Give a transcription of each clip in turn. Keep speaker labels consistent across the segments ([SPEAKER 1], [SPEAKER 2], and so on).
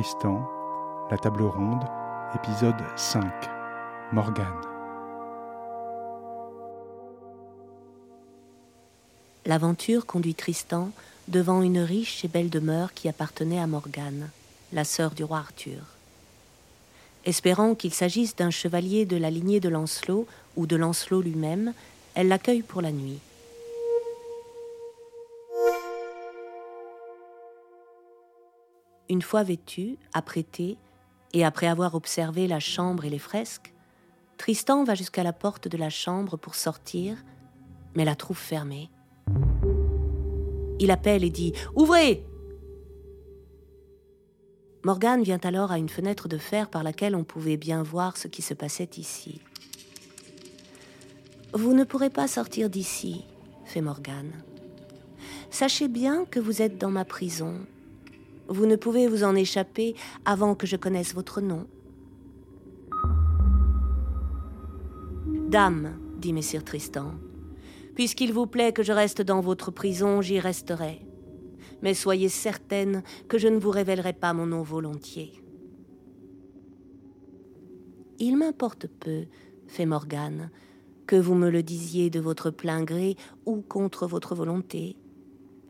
[SPEAKER 1] Tristan, La table ronde, épisode 5. Morgane.
[SPEAKER 2] L'aventure conduit Tristan devant une riche et belle demeure qui appartenait à Morgane, la sœur du roi Arthur. Espérant qu'il s'agisse d'un chevalier de la lignée de Lancelot ou de Lancelot lui-même, elle l'accueille pour la nuit. Une fois vêtu, apprêté, et après avoir observé la chambre et les fresques, Tristan va jusqu'à la porte de la chambre pour sortir, mais la trouve fermée. Il appelle et dit Ouvrez Morgane vient alors à une fenêtre de fer par laquelle on pouvait bien voir ce qui se passait ici. Vous ne pourrez pas sortir d'ici, fait Morgane. Sachez bien que vous êtes dans ma prison. Vous ne pouvez vous en échapper avant que je connaisse votre nom. Dame, dit Messire Tristan, puisqu'il vous plaît que je reste dans votre prison, j'y resterai mais soyez certaine que je ne vous révélerai pas mon nom volontiers. Il m'importe peu, fait Morgane, que vous me le disiez de votre plein gré ou contre votre volonté,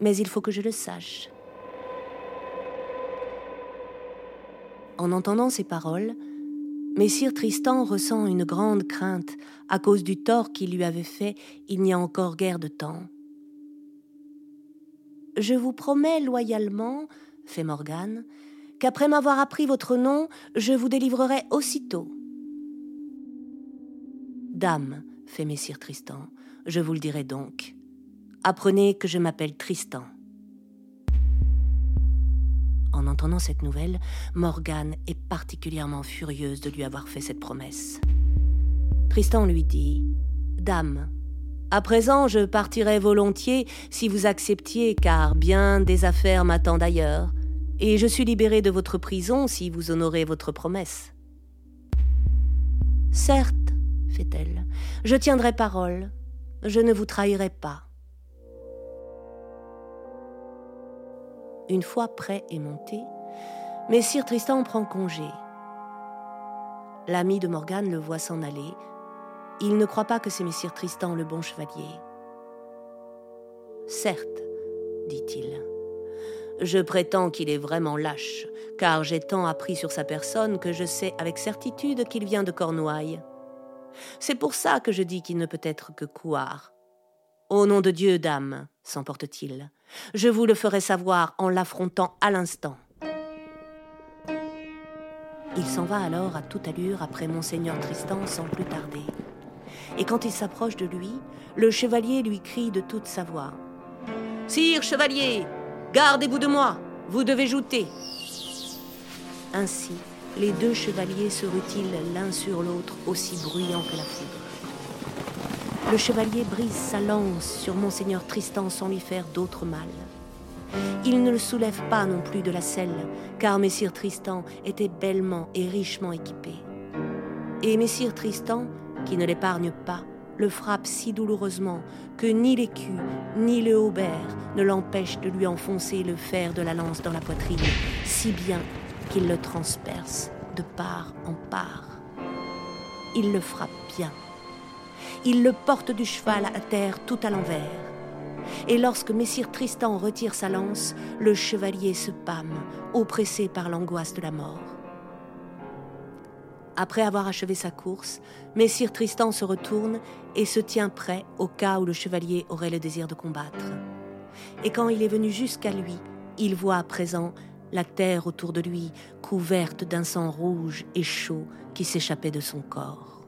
[SPEAKER 2] mais il faut que je le sache. En entendant ces paroles, Messire Tristan ressent une grande crainte à cause du tort qu'il lui avait fait il n'y a encore guère de temps. Je vous promets loyalement, fait Morgane, qu'après m'avoir appris votre nom, je vous délivrerai aussitôt. Dame, fait Messire Tristan, je vous le dirai donc. Apprenez que je m'appelle Tristan. En entendant cette nouvelle, Morgane est particulièrement furieuse de lui avoir fait cette promesse. Tristan lui dit Dame, à présent, je partirai volontiers si vous acceptiez, car bien des affaires m'attendent ailleurs, et je suis libéré de votre prison si vous honorez votre promesse. Certes, fait-elle, je tiendrai parole, je ne vous trahirai pas. Une fois prêt et monté, Messire Tristan prend congé. L'ami de Morgane le voit s'en aller il ne croit pas que c'est Messire Tristan le bon chevalier. Certes, dit-il, je prétends qu'il est vraiment lâche, car j'ai tant appris sur sa personne que je sais avec certitude qu'il vient de Cornouailles. C'est pour ça que je dis qu'il ne peut être que couard. Au nom de Dieu, dame, s'emporte-t-il, je vous le ferai savoir en l'affrontant à l'instant. Il s'en va alors à toute allure après monseigneur Tristan sans plus tarder et quand il s'approche de lui, le chevalier lui crie de toute sa voix Sire chevalier, gardez-vous de moi, vous devez jouter. Ainsi, les deux chevaliers se rutilent l'un sur l'autre aussi bruyants que la foudre. Le chevalier brise sa lance sur monseigneur Tristan sans lui faire d'autre mal. Il ne le soulève pas non plus de la selle, car messire Tristan était bellement et richement équipé. Et messire Tristan qui ne l'épargne pas, le frappe si douloureusement que ni l'écu ni le haubert ne l'empêchent de lui enfoncer le fer de la lance dans la poitrine, si bien qu'il le transperce de part en part. Il le frappe bien. Il le porte du cheval à terre tout à l'envers. Et lorsque Messire Tristan retire sa lance, le chevalier se pâme, oppressé par l'angoisse de la mort. Après avoir achevé sa course, Messire Tristan se retourne et se tient prêt au cas où le chevalier aurait le désir de combattre. Et quand il est venu jusqu'à lui, il voit à présent la terre autour de lui couverte d'un sang rouge et chaud qui s'échappait de son corps.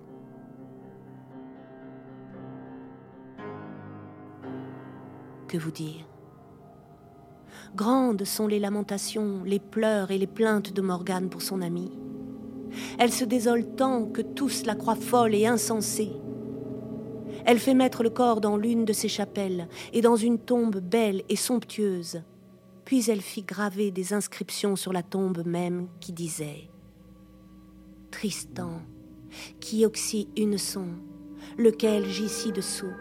[SPEAKER 2] Vous dire Grandes sont les lamentations, les pleurs et les plaintes de Morgane pour son ami. Elle se désole tant que tous la croient folle et insensée. Elle fait mettre le corps dans l'une de ses chapelles et dans une tombe belle et somptueuse. Puis elle fit graver des inscriptions sur la tombe même qui disaient Tristan, qui oxy une son, lequel gît dessous,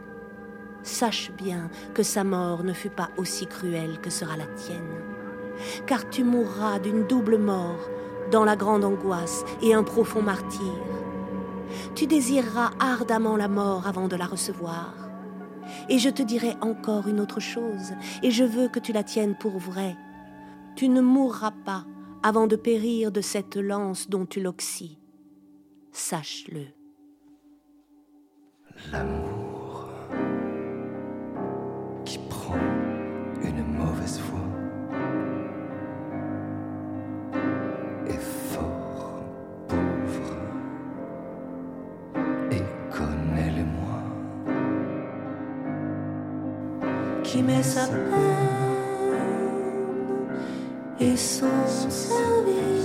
[SPEAKER 2] sache bien que sa mort ne fut pas aussi cruelle que sera la tienne car tu mourras d'une double mort, dans la grande angoisse et un profond martyr. Tu désireras ardemment la mort avant de la recevoir. Et je te dirai encore une autre chose, et je veux que tu la tiennes pour vraie. Tu ne mourras pas avant de périr de cette lance dont tu l'oxys. Sache-le.
[SPEAKER 3] Qui
[SPEAKER 2] met sa peine et son service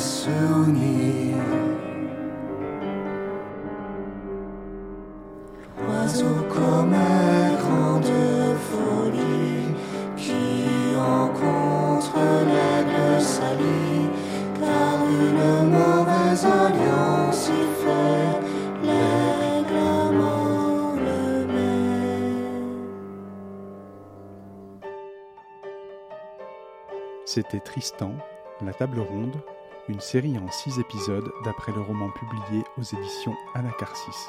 [SPEAKER 3] se unir. L'oiseau commet grande folie qui rencontre l'aigle sali, car une mauvaise alliance y fait l'aigle le.
[SPEAKER 1] C'était Tristan, La Table Ronde, une série en six épisodes d'après le roman publié aux éditions Anacarsis.